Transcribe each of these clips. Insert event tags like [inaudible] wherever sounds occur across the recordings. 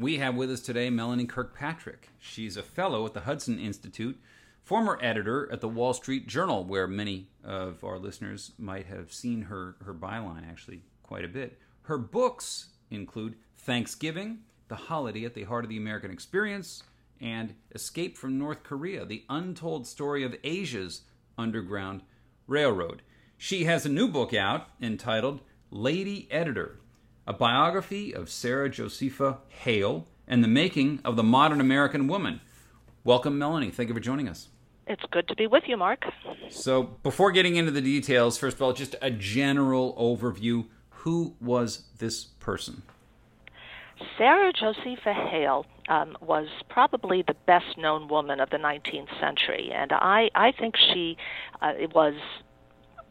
We have with us today Melanie Kirkpatrick. She's a fellow at the Hudson Institute, former editor at the Wall Street Journal, where many of our listeners might have seen her, her byline actually quite a bit. Her books include Thanksgiving, The Holiday at the Heart of the American Experience, and Escape from North Korea, the untold story of Asia's underground railroad. She has a new book out entitled Lady Editor a biography of Sarah Josepha Hale and the making of the modern American woman. Welcome, Melanie. Thank you for joining us. It's good to be with you, Mark. So, before getting into the details, first of all, just a general overview. Who was this person? Sarah Josepha Hale um, was probably the best known woman of the 19th century, and I, I think she uh, was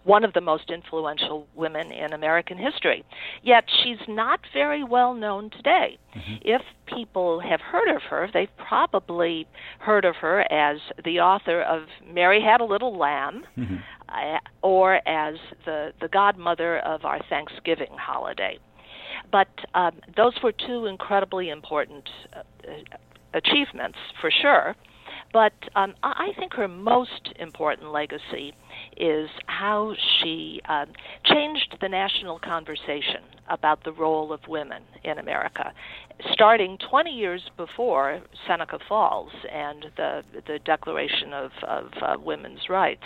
one of the most influential women in American history. Yet she's not very well known today. Mm-hmm. If people have heard of her, they've probably heard of her as the author of Mary Had a Little Lamb. Mm-hmm. Uh, or as the, the godmother of our Thanksgiving holiday. But um, those were two incredibly important uh, achievements, for sure. But um, I think her most important legacy is how she um, changed the national conversation about the role of women in America, starting 20 years before Seneca Falls and the the Declaration of, of uh, Women's Rights.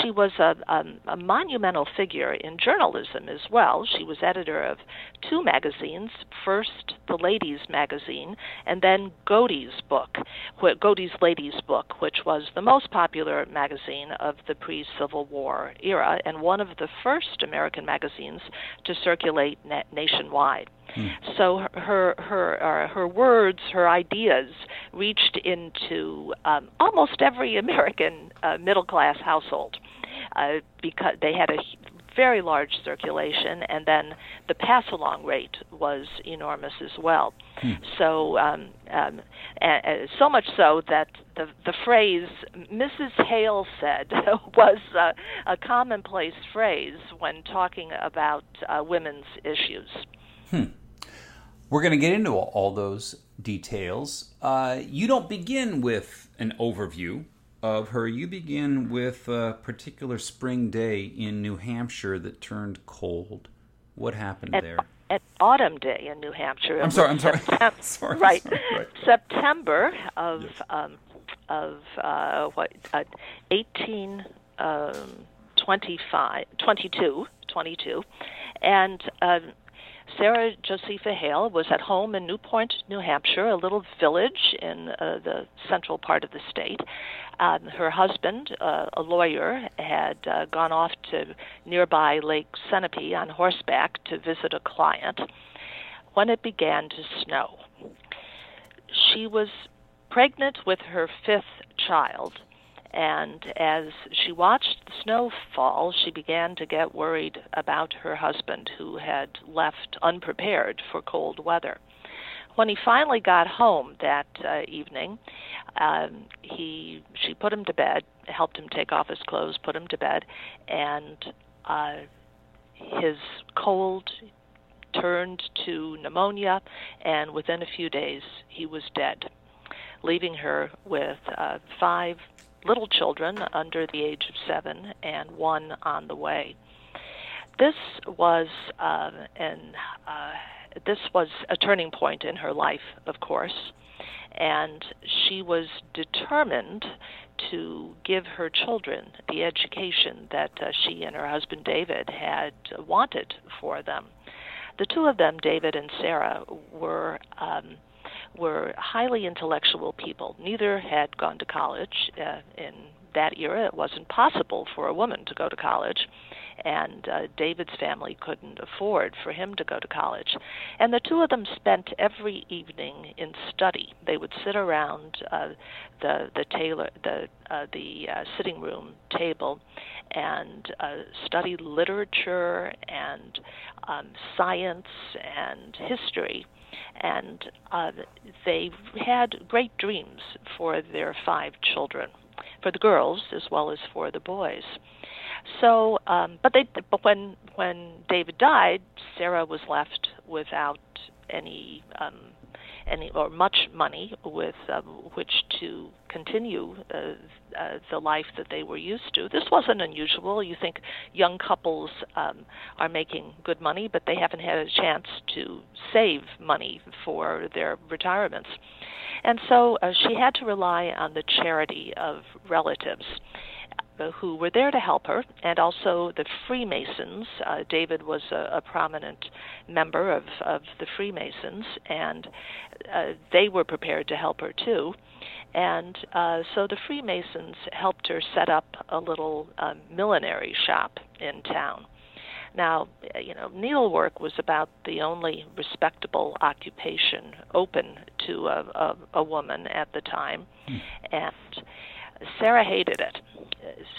She was a, um, a monumental figure in journalism as well. She was editor of two magazines, first the Ladies magazine, and then Godey's book, Godey's Ladies book, which was the most popular magazine of the pre-Civil War era and one of the first American magazines to circulate na- nationwide. Hmm. So her her uh, her words, her ideas reached into um, almost every [laughs] American uh, middle class household uh, because they had a very large circulation, and then the pass along rate was enormous as well. Hmm. So, um, um, and, and so much so that the the phrase "Mrs. Hale said" [laughs] was uh, a commonplace phrase when talking about uh, women's issues. Hmm. We're going to get into all those details. Uh, you don't begin with an overview of her. You begin with a particular spring day in New Hampshire that turned cold. What happened at, there? At Autumn Day in New Hampshire. I'm sorry. I'm sorry. [laughs] Septem- [laughs] sorry, right. sorry. right. September of yes. um, of uh, what uh, 18 um, 25, 22, 22, and um, Sarah Josepha Hale was at home in Newport, New Hampshire, a little village in uh, the central part of the state. Um, her husband, uh, a lawyer, had uh, gone off to nearby Lake Sunapee on horseback to visit a client when it began to snow. She was pregnant with her fifth child and as she watched the snow fall, she began to get worried about her husband, who had left unprepared for cold weather. When he finally got home that uh, evening, um, he she put him to bed, helped him take off his clothes, put him to bed, and uh, his cold turned to pneumonia, and within a few days he was dead, leaving her with uh, five little children under the age of seven and one on the way. This was uh, an uh, this was a turning point in her life, of course, and she was determined to give her children the education that uh, she and her husband David had wanted for them. The two of them, David and Sarah, were um, were highly intellectual people. Neither had gone to college uh, in that era. It wasn't possible for a woman to go to college and uh, David's family couldn't afford for him to go to college. And the two of them spent every evening in study. They would sit around uh, the the tailor the uh, the uh, sitting room table and uh, study literature and um, science and history and uh, they had great dreams for their five children, for the girls as well as for the boys. So, um, but they, but when when David died, Sarah was left without any um, any or much money with um, which to continue uh, uh, the life that they were used to. This wasn't unusual. You think young couples um, are making good money, but they haven't had a chance to save money for their retirements. And so uh, she had to rely on the charity of relatives who were there to help her, and also the Freemasons. Uh, David was a, a prominent member of, of the Freemasons, and uh, they were prepared to help her too. And uh, so the Freemasons helped her set up a little um, millinery shop in town. Now, you know, needlework was about the only respectable occupation open to a, a, a woman at the time, hmm. and Sarah hated it.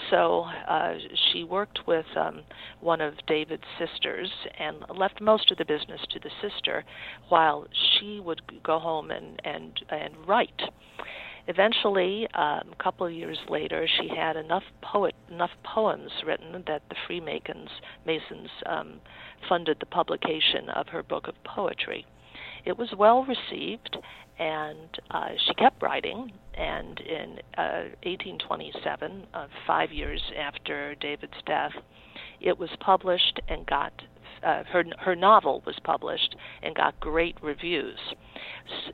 So uh, she worked with um, one of David's sisters and left most of the business to the sister, while she would go home and and and write. Eventually, um, a couple of years later, she had enough poet enough poems written that the Freemasons Masons um, funded the publication of her book of poetry. It was well received, and uh, she kept writing. And in uh, 1827, uh, five years after David's death, it was published and got uh, her her novel was published and got great reviews.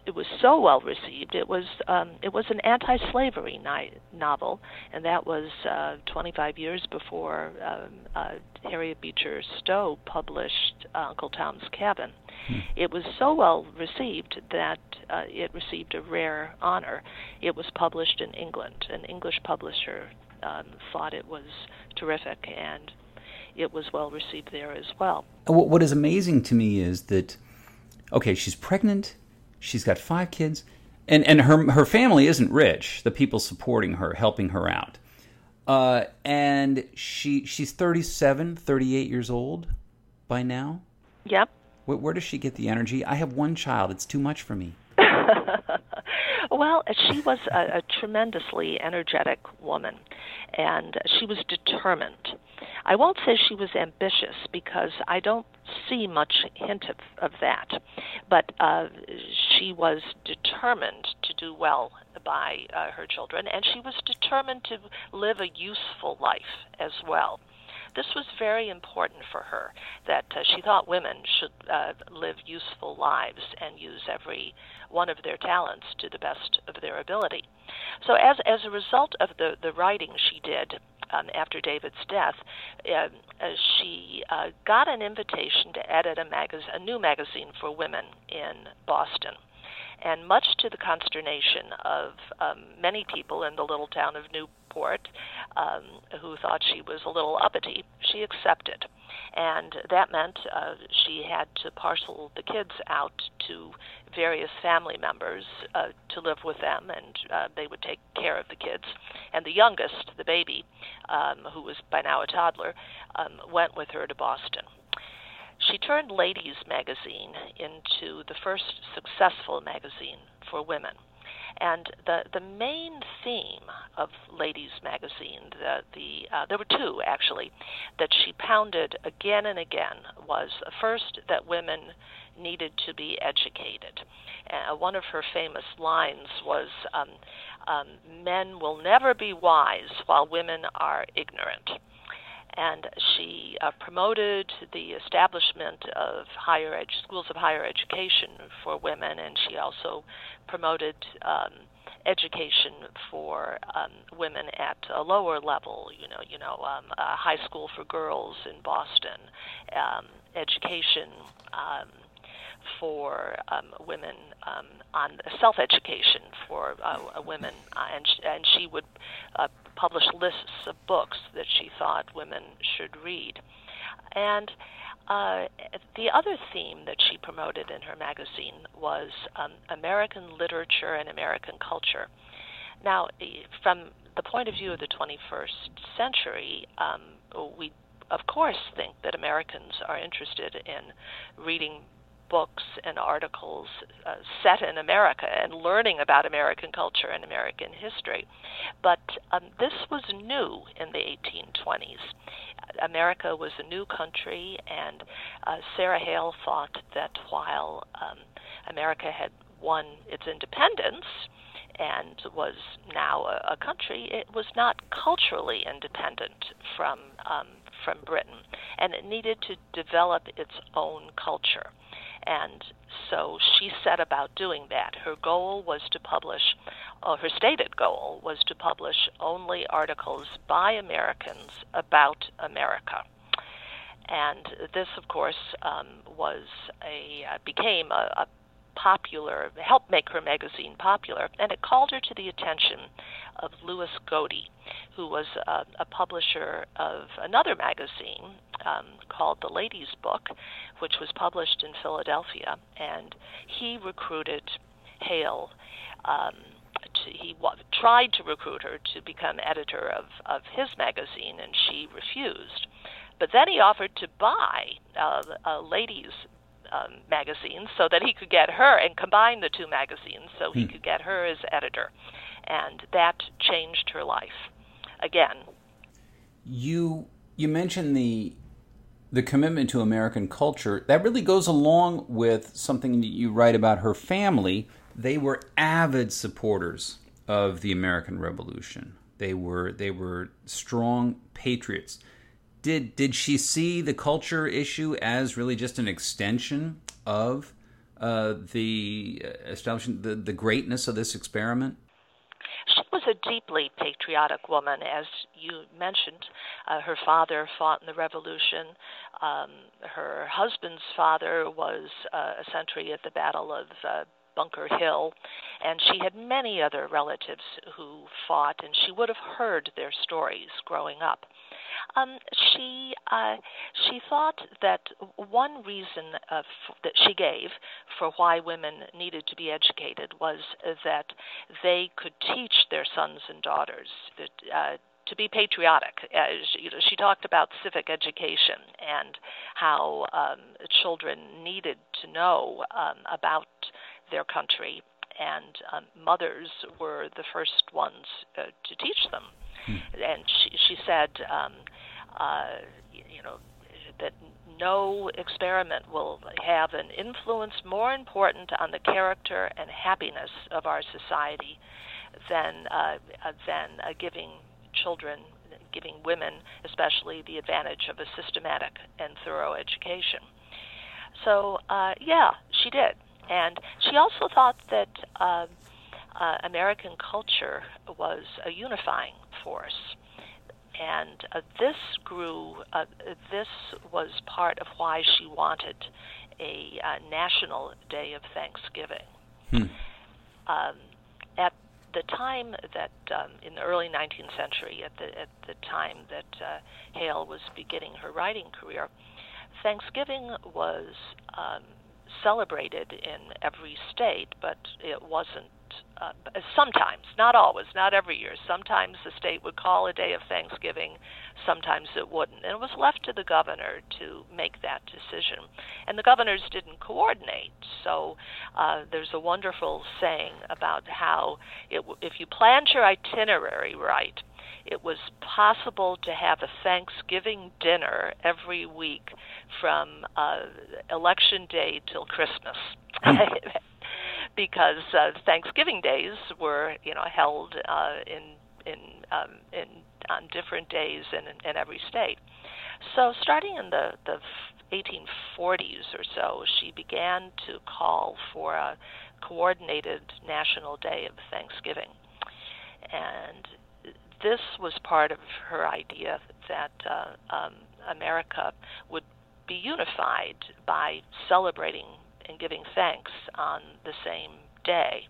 It was so well received. It was um, it was an anti-slavery ni- novel, and that was uh, 25 years before um, uh, Harriet Beecher Stowe published Uncle Tom's Cabin. Hmm. It was so well received that uh, it received a rare honor. It was published in England. An English publisher um, thought it was terrific, and it was well received there as well. What is amazing to me is that, okay, she's pregnant, she's got five kids, and, and her, her family isn't rich, the people supporting her, helping her out. Uh, and she she's 37, 38 years old by now. Yep. Where, where does she get the energy? I have one child. It's too much for me. [laughs] well, she was a, a tremendously energetic woman, and she was determined. I won't say she was ambitious because I don't see much hint of, of that, but uh, she was determined to do well by uh, her children, and she was determined to live a useful life as well. This was very important for her that uh, she thought women should uh, live useful lives and use every one of their talents to the best of their ability. So, as as a result of the the writing she did um, after David's death, uh, uh, she uh, got an invitation to edit a, magaz- a new magazine for women in Boston. And much to the consternation of um, many people in the little town of Newport, um, who thought she was a little uppity, she accepted. And that meant uh, she had to parcel the kids out to various family members uh, to live with them, and uh, they would take care of the kids. And the youngest, the baby, um, who was by now a toddler, um, went with her to Boston. She turned Ladies magazine into the first successful magazine for women. And the the main theme of Ladies Magazine, the the uh, there were two actually, that she pounded again and again was first that women needed to be educated. Uh, one of her famous lines was, um, um, "Men will never be wise while women are ignorant." And she uh, promoted the establishment of higher ed- schools of higher education for women, and she also promoted um, education for um, women at a lower level. You know, you know, um, a high school for girls in Boston, um, education. Um, for um, women um, on self-education for uh, women, uh, and sh- and she would uh, publish lists of books that she thought women should read, and. Uh, the other theme that she promoted in her magazine was um, American literature and American culture. Now, from the point of view of the 21st century, um, we of course think that Americans are interested in reading books and articles uh, set in America and learning about American culture and American history. But um, this was new in the 1820s. America was a new country, and uh, Sarah Hale thought that while um, America had won its independence, and was now a, a, country, it was not culturally independent from um, from Britain, and it needed to develop its own culture. And so she set about doing that. Her goal was to publish, uh, her stated goal was to publish only articles by Americans about America. And this, of course, um, was a uh, became a, a popular, helped make her magazine popular, and it called her to the attention of Lewis Godey, who was a publisher of another magazine um, called The Ladies Book, which was published in Philadelphia, and he recruited Hale. Um, to, he w- tried to recruit her to become editor of, of his magazine, and she refused. But then he offered to buy uh, a ladies' um, magazine so that he could get her and combine the two magazines so he hmm. could get her as editor. And that changed her life again. You you mentioned the the commitment to American culture. That really goes along with something that you write about her family. They were avid supporters of the American Revolution. They were they were strong patriots did did she see the culture issue as really just an extension of uh, the establishment, the, the greatness of this experiment? A deeply patriotic woman, as you mentioned. Uh, her father fought in the Revolution. Um, her husband's father was uh, a sentry at the Battle of uh, Bunker Hill, and she had many other relatives who fought, and she would have heard their stories growing up. Um, she uh, she thought that one reason uh, f- that she gave for why women needed to be educated was that they could teach their sons and daughters that, uh, to be patriotic. Uh, she, you know, she talked about civic education and how um, children needed to know um, about their country, and um, mothers were the first ones uh, to teach them. Hmm. And she, she said, um, uh, you know, that no experiment will have an influence more important on the character and happiness of our society than uh, uh, than uh, giving children, giving women especially, the advantage of a systematic and thorough education. So uh, yeah, she did, and she also thought that. Uh, uh, American culture was a unifying force and uh, this grew. Uh, this was part of why she wanted a uh, national day of Thanksgiving. Hmm. Um, at the time that, um, in the early 19th century, at the at the time that uh, Hale was beginning her writing career, Thanksgiving was um, celebrated in every state, but it wasn't uh, sometimes, not always, not every year. Sometimes the state would call a day of Thanksgiving, sometimes it wouldn't. And it was left to the governor to make that decision. And the governors didn't coordinate. So uh, there's a wonderful saying about how it, if you planned your itinerary right, it was possible to have a Thanksgiving dinner every week from uh, election day till Christmas. [laughs] Because uh, Thanksgiving days were, you know, held uh, in in um, in on different days in, in every state. So, starting in the, the 1840s or so, she began to call for a coordinated national day of Thanksgiving. And this was part of her idea that uh, um, America would be unified by celebrating and giving thanks on the same day.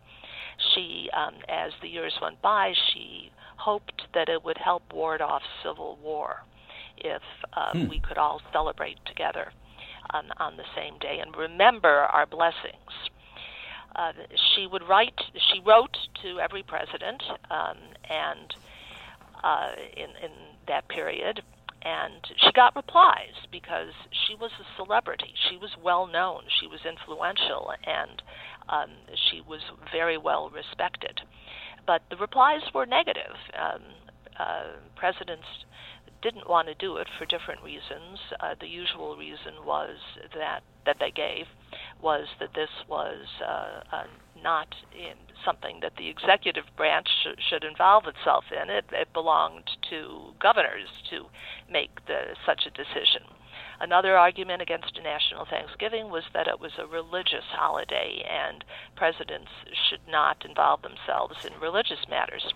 She, um, as the years went by, she hoped that it would help ward off civil war if uh, hmm. we could all celebrate together on, on the same day and remember our blessings. Uh, she would write. She wrote to every president, um, and uh, in in that period, and she got replies because she was a celebrity. She was well known. She was influential, and um, she was very well respected. But the replies were negative. Um, uh, presidents didn't want to do it for different reasons. Uh, the usual reason was that that they gave was that this was uh, uh, not in something that the executive branch sh- should involve itself in. It, it belonged to governors to make the, such a decision. Another argument against a national Thanksgiving was that it was a religious holiday and presidents should not involve themselves in religious matters.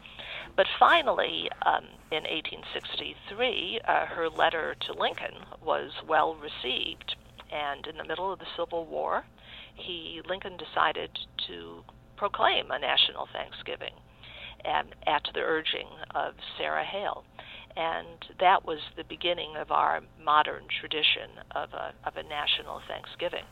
But finally, um, in 1863, uh, her letter to Lincoln was well received, and in the middle of the Civil War, he Lincoln decided to proclaim a national Thanksgiving at, at the urging of Sarah Hale. And that was the beginning of our modern tradition of a, of a national Thanksgiving.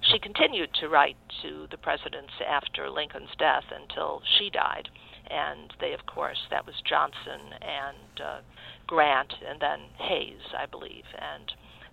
She continued to write to the presidents after Lincoln's death until she died. And they, of course, that was Johnson and uh, Grant and then Hayes, I believe. And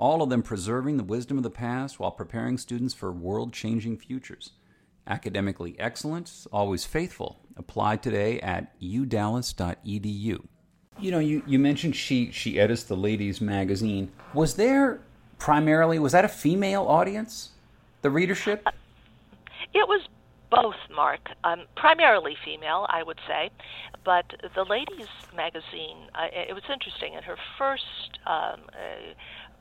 all of them preserving the wisdom of the past while preparing students for world changing futures. Academically excellent, always faithful. Apply today at udallas.edu. You know, you, you mentioned she, she edits the ladies' magazine. Was there primarily, was that a female audience, the readership? It was both, Mark. Um, primarily female, I would say, but the ladies' magazine. Uh, it was interesting. In her first um, uh,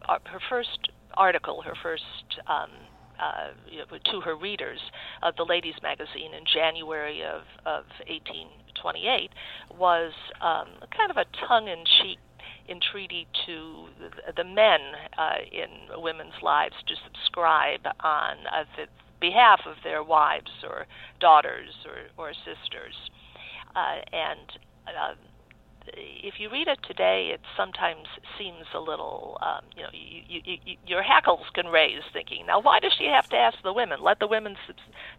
her first article, her first um, uh, to her readers of the Ladies Magazine in January of, of 1828 was um, kind of a tongue-in-cheek entreaty to the, men uh, in women's lives to subscribe on uh, the behalf of their wives or daughters or, or sisters. Uh, and uh, if you read it today, it sometimes seems a little, um, you know, you, you, you, your hackles can raise thinking, now why does she have to ask the women? Let the women sub-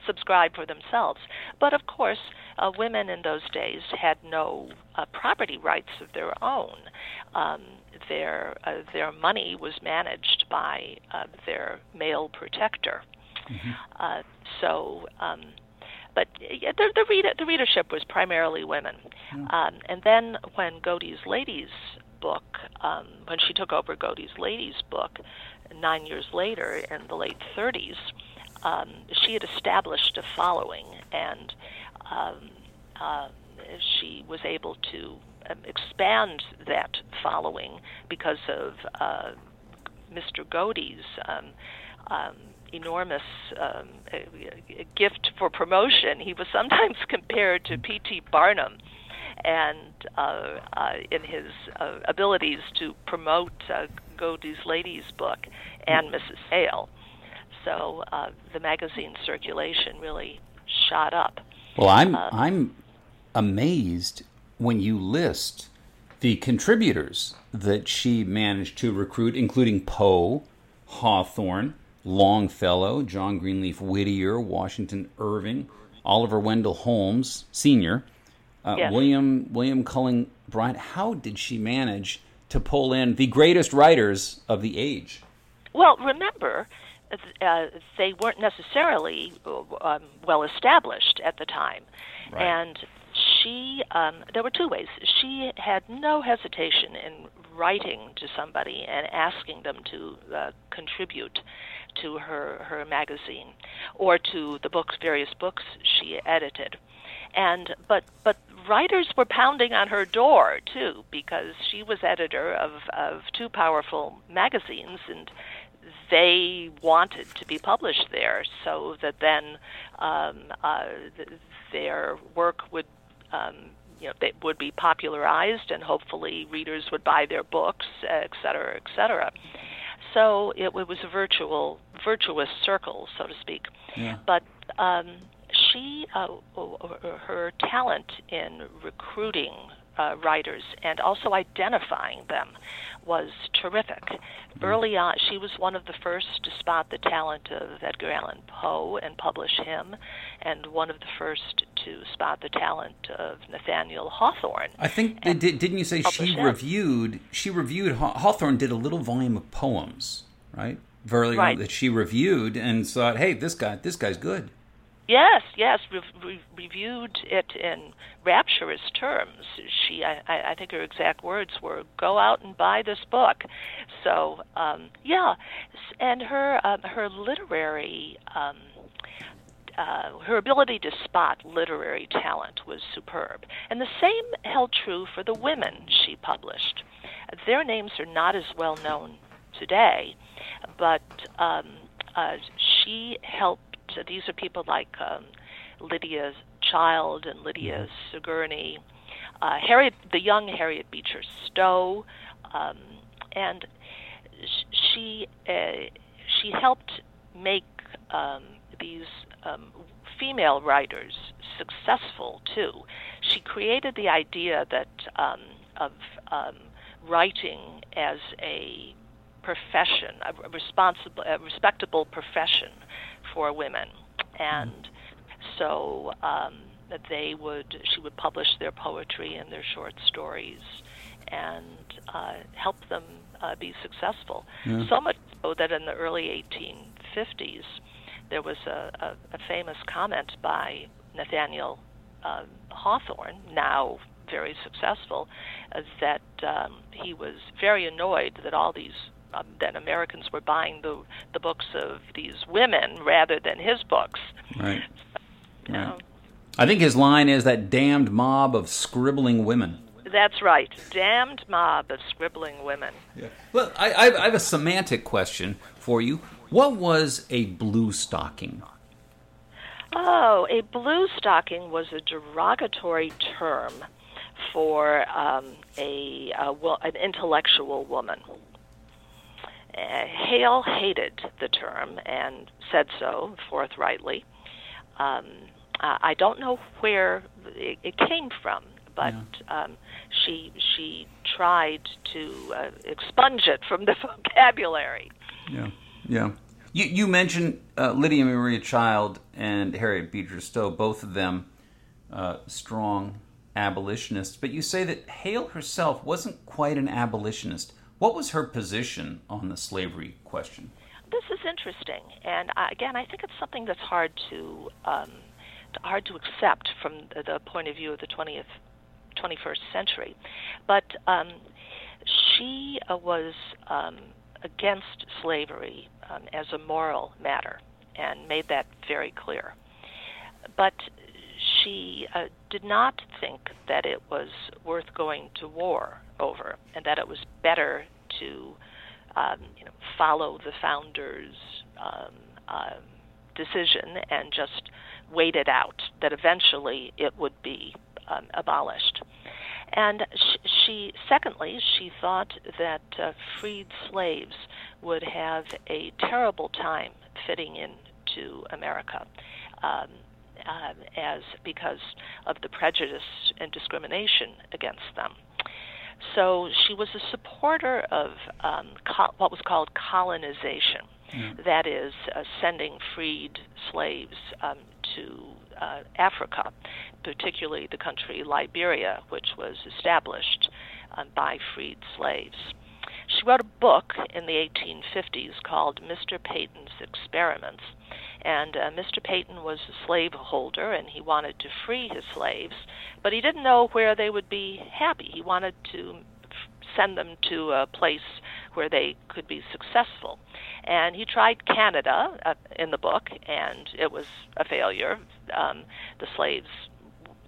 subscribe for themselves. But of course, uh, women in those days had no uh, property rights of their own. Um, their uh, their money was managed by uh, their male protector. Mm-hmm. Uh, so. Um, but the, the, reader, the readership was primarily women. Yeah. Um, and then when Godey's Ladies book, um, when she took over Godey's Ladies book nine years later in the late 30s, um, she had established a following, and um, uh, she was able to um, expand that following because of uh, Mr. Godey's um, um, enormous um, gift for promotion. He was sometimes [laughs] compared to P.T. Barnum and uh, uh, in his uh, abilities to promote uh, Godey's Ladies book and Mrs. Hale. So uh, the magazine circulation really shot up. Well, I'm uh, I'm amazed when you list the contributors that she managed to recruit, including Poe, Hawthorne, Longfellow, John Greenleaf Whittier, Washington Irving, Oliver Wendell Holmes Sr., uh, yes. William William Cullen Bryant. How did she manage to pull in the greatest writers of the age. Well, remember, uh, they weren't necessarily um, well established at the time, right. and she um, there were two ways. She had no hesitation in writing to somebody and asking them to uh, contribute to her her magazine or to the books various books she edited. And but but writers were pounding on her door too because she was editor of of two powerful magazines and they wanted to be published there so that then um, uh, th- their work would um, you know they would be popularized and hopefully readers would buy their books et cetera et cetera so it, it was a virtual virtuous circle so to speak yeah. but um, she uh, her talent in recruiting uh, writers and also identifying them was terrific. Mm-hmm. Early on, she was one of the first to spot the talent of Edgar Allan Poe and publish him, and one of the first to spot the talent of Nathaniel Hawthorne. I think did, didn't you say she him. reviewed? She reviewed Hawthorne did a little volume of poems, right? Very right. that she reviewed and thought, "Hey, this guy, this guy's good." Yes, yes, re- reviewed it in rapturous terms. She, I, I think her exact words were, "Go out and buy this book." So, um, yeah, and her um, her literary. Um, uh, her ability to spot literary talent was superb. And the same held true for the women she published. Their names are not as well known today, but um, uh, she helped these are people like um, Lydia Child and Lydia mm-hmm. Sigourney, uh, Harriet, the young Harriet Beecher Stowe, um, and she uh, she helped make um, these um, female writers successful too. She created the idea that um, of um, writing as a profession, a responsible, a respectable profession for women, and so um, they would she would publish their poetry and their short stories, and uh, help them uh, be successful. Yeah. So much so that in the early 1850s, there was a, a, a famous comment by Nathaniel uh, Hawthorne, now very successful, uh, that um, he was very annoyed that all these um, that Americans were buying the the books of these women rather than his books. Right. You know. I think his line is that damned mob of scribbling women. That's right. Damned mob of scribbling women. Yeah. Well, I, I have a semantic question for you. What was a blue stocking? Oh, a blue stocking was a derogatory term for um, a, a well, an intellectual woman. Uh, Hale hated the term and said so forthrightly. Um, I don't know where it, it came from, but yeah. um, she she tried to uh, expunge it from the [laughs] vocabulary. Yeah, yeah. You you mentioned uh, Lydia Maria Child and Harriet Beecher Stowe, both of them uh, strong abolitionists, but you say that Hale herself wasn't quite an abolitionist. What was her position on the slavery question? This is interesting, and uh, again, I think it's something that's hard to um, hard to accept from the, the, point of view of the 20th, 21st century. But um, she uh, was um, against slavery um, as a moral matter and made that very clear. But she uh, did not think that it was worth going to war over, and that it was better to um, you know, follow the founders' um, uh, decision and just wait it out, that eventually it would be um, abolished. And she, secondly, she thought that uh, freed slaves would have a terrible time fitting into America. Um, uh, as because of the prejudice and discrimination against them. So she was a supporter of um, co- what was called colonization, mm. that is, uh, sending freed slaves um, to uh, Africa, particularly the country Liberia, which was established um, by freed slaves. She wrote a book in the 1850s called Mr. Peyton's Experiments. And uh, Mr. Peyton was a slaveholder and he wanted to free his slaves, but he didn't know where they would be happy. He wanted to send them to a place where they could be successful. And he tried Canada uh, in the book, and it was a failure. Um, the slaves,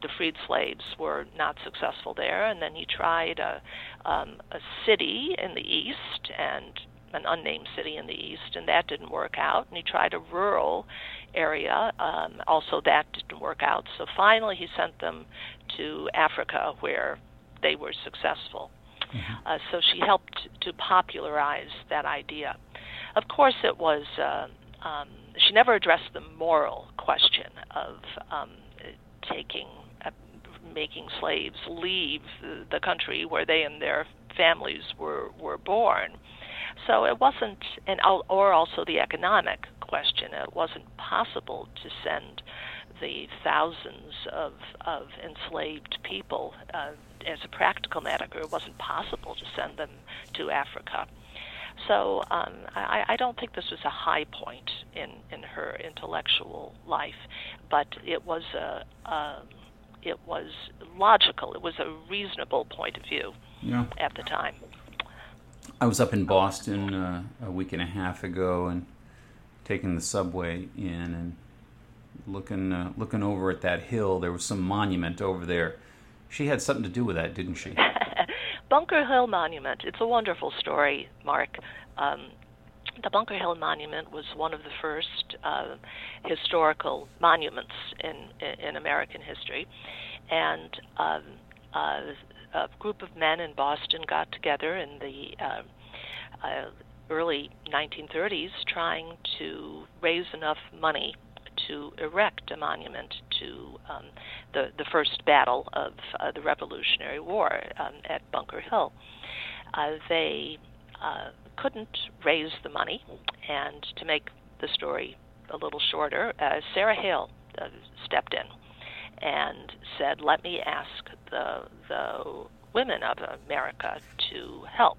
the freed slaves, were not successful there. And then he tried a, um, a city in the east and an unnamed city in the east, and that didn't work out. And he tried a rural area, um, also that didn't work out. So finally, he sent them to Africa, where they were successful. Mm-hmm. Uh, so she helped to popularize that idea. Of course, it was. Uh, um, she never addressed the moral question of um, taking, uh, making slaves leave the country where they and their families were were born. So it wasn't, and or also the economic question. It wasn't possible to send the thousands of of enslaved people uh, as a practical matter, it wasn't possible to send them to Africa. So um, I, I don't think this was a high point in, in her intellectual life, but it was a, a it was logical. It was a reasonable point of view yeah. at the time. I was up in Boston uh, a week and a half ago and taking the subway in and looking uh, looking over at that hill. There was some monument over there she had something to do with that, didn't she? [laughs] Bunker Hill Monument. It's a wonderful story, Mark. Um, the Bunker Hill Monument was one of the first uh, historical monuments in, in American history, and um, uh, a group of men in Boston got together in the uh, uh early 1930s trying to raise enough money to erect a monument to um, the the first battle of uh, the Revolutionary War um, at Bunker Hill. Uh, they uh, couldn't raise the money, and to make the story a little shorter, uh, Sarah Hale uh, stepped in and said, "Let me ask the the women of America to help."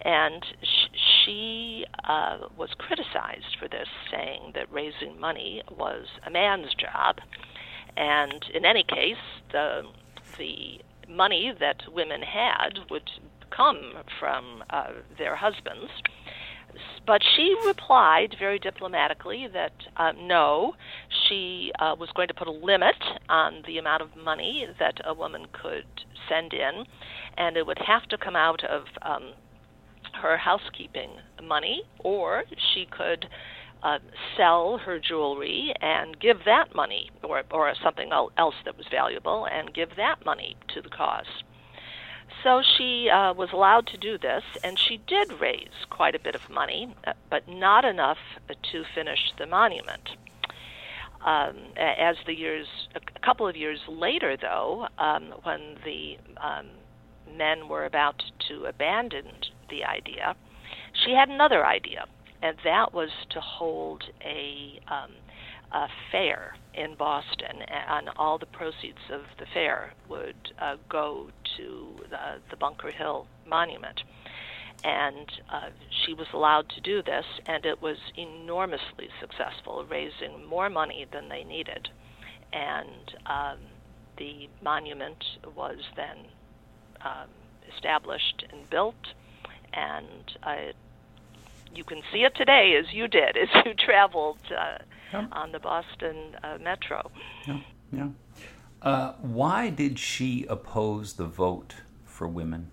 And sh- she uh, was criticized for this, saying that raising money was a man's job. And in any case, the, the money that women had would come from uh, their husbands. But she replied very diplomatically that uh, no, she uh, was going to put a limit on the amount of money that a woman could send in, and it would have to come out of um, her housekeeping money, or she could uh, sell her jewelry and give that money, or, or something else that was valuable, and give that money to the cause. So she uh, was allowed to do this, and she did raise quite a bit of money, uh, but not enough to finish the monument. Um, as the years, a couple of years later, though, um, when the um, men were about to abandon the idea, she had another idea, and that was to hold a, a fair in Boston, and all the proceeds of the fair would uh, go to the, the, Bunker Hill Monument. And uh, she was allowed to do this, and it was enormously successful, raising more money than they needed. And um, the monument was then um, established and built, and uh, you can see it today as you did [laughs] as you traveled uh, yeah. on the Boston uh, Metro. Yeah, yeah. Uh, why did she oppose the vote for women?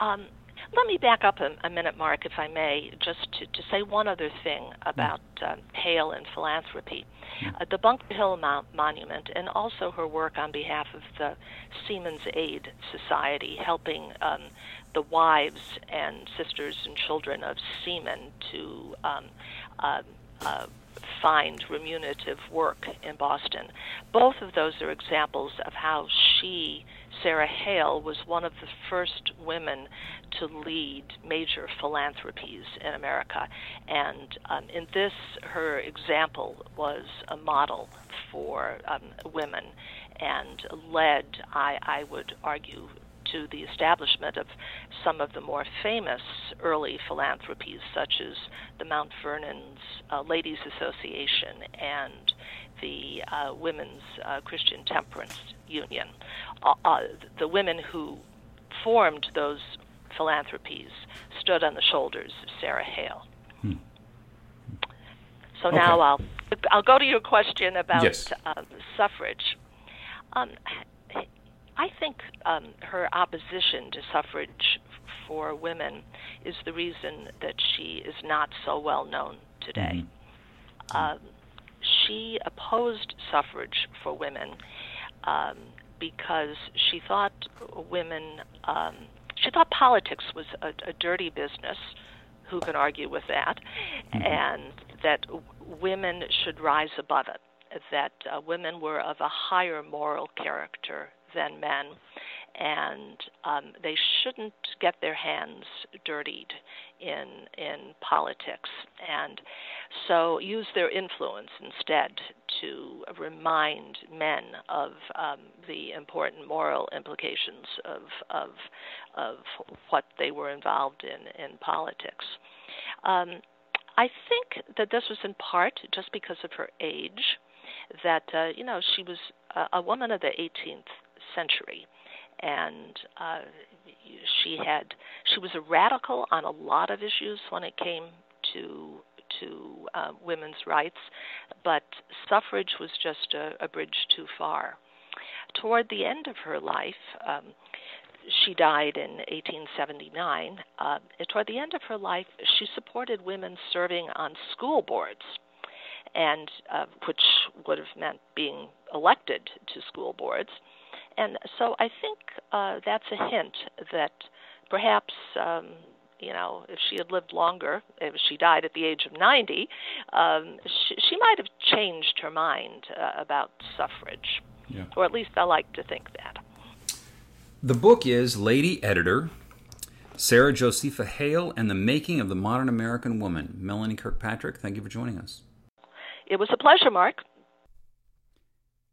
Um, let me back up a, a, minute, Mark, if I may, just to, to say one other thing about mm. Hale and philanthropy. Mm. Uh, the Bunker Hill Mo- Monument, and also her work on behalf of the Seamen's Aid Society, helping um, the wives and sisters and children of seamen to um, uh, uh, find remunerative work in Boston. Both of those are examples of how she, Sarah Hale, was one of the first women to lead major philanthropies in America. And um, in this, her example was a model for um, women and led, I, I would argue, to the establishment of some of the more famous early philanthropies, such as the Mount Vernon's uh, Ladies Association and the uh, Women's uh, Christian Temperance Union. Uh, uh, the women who formed those philanthropies stood on the shoulders of Sarah Hale. Hmm. So okay. now I'll I'll go to your question about yes. uh, suffrage. Um, I think um, her opposition to suffrage for women is the reason that she is not so well known today. Mm-hmm. Um, she opposed suffrage for women um, because she thought women, um, she thought politics was a, a, dirty business. Who can argue with that? Mm-hmm. And that women should rise above it. That uh, women were of a higher moral character than men, and um, they shouldn't get their hands dirtied in in politics, and so use their influence instead to remind men of um, the important moral implications of of of what they were involved in in politics. Um, I think that this was in part just because of her age, that uh, you know she was a, a woman of the 18th century, and uh, she had she was a radical on a lot of issues when it came to to uh, women's rights, but suffrage was just a, a bridge too far. Toward the end of her life, um, she died in 1879. Uh, toward the end of her life, she supported women serving on school boards, and uh, which would have meant being elected to school boards. And so I think uh, that's a hint that perhaps. Um, you know, if she had lived longer, if she died at the age of 90, um, she, she might have changed her mind uh, about suffrage. Yeah. Or at least I like to think that. The book is Lady Editor Sarah Josepha Hale and the Making of the Modern American Woman. Melanie Kirkpatrick, thank you for joining us. It was a pleasure, Mark.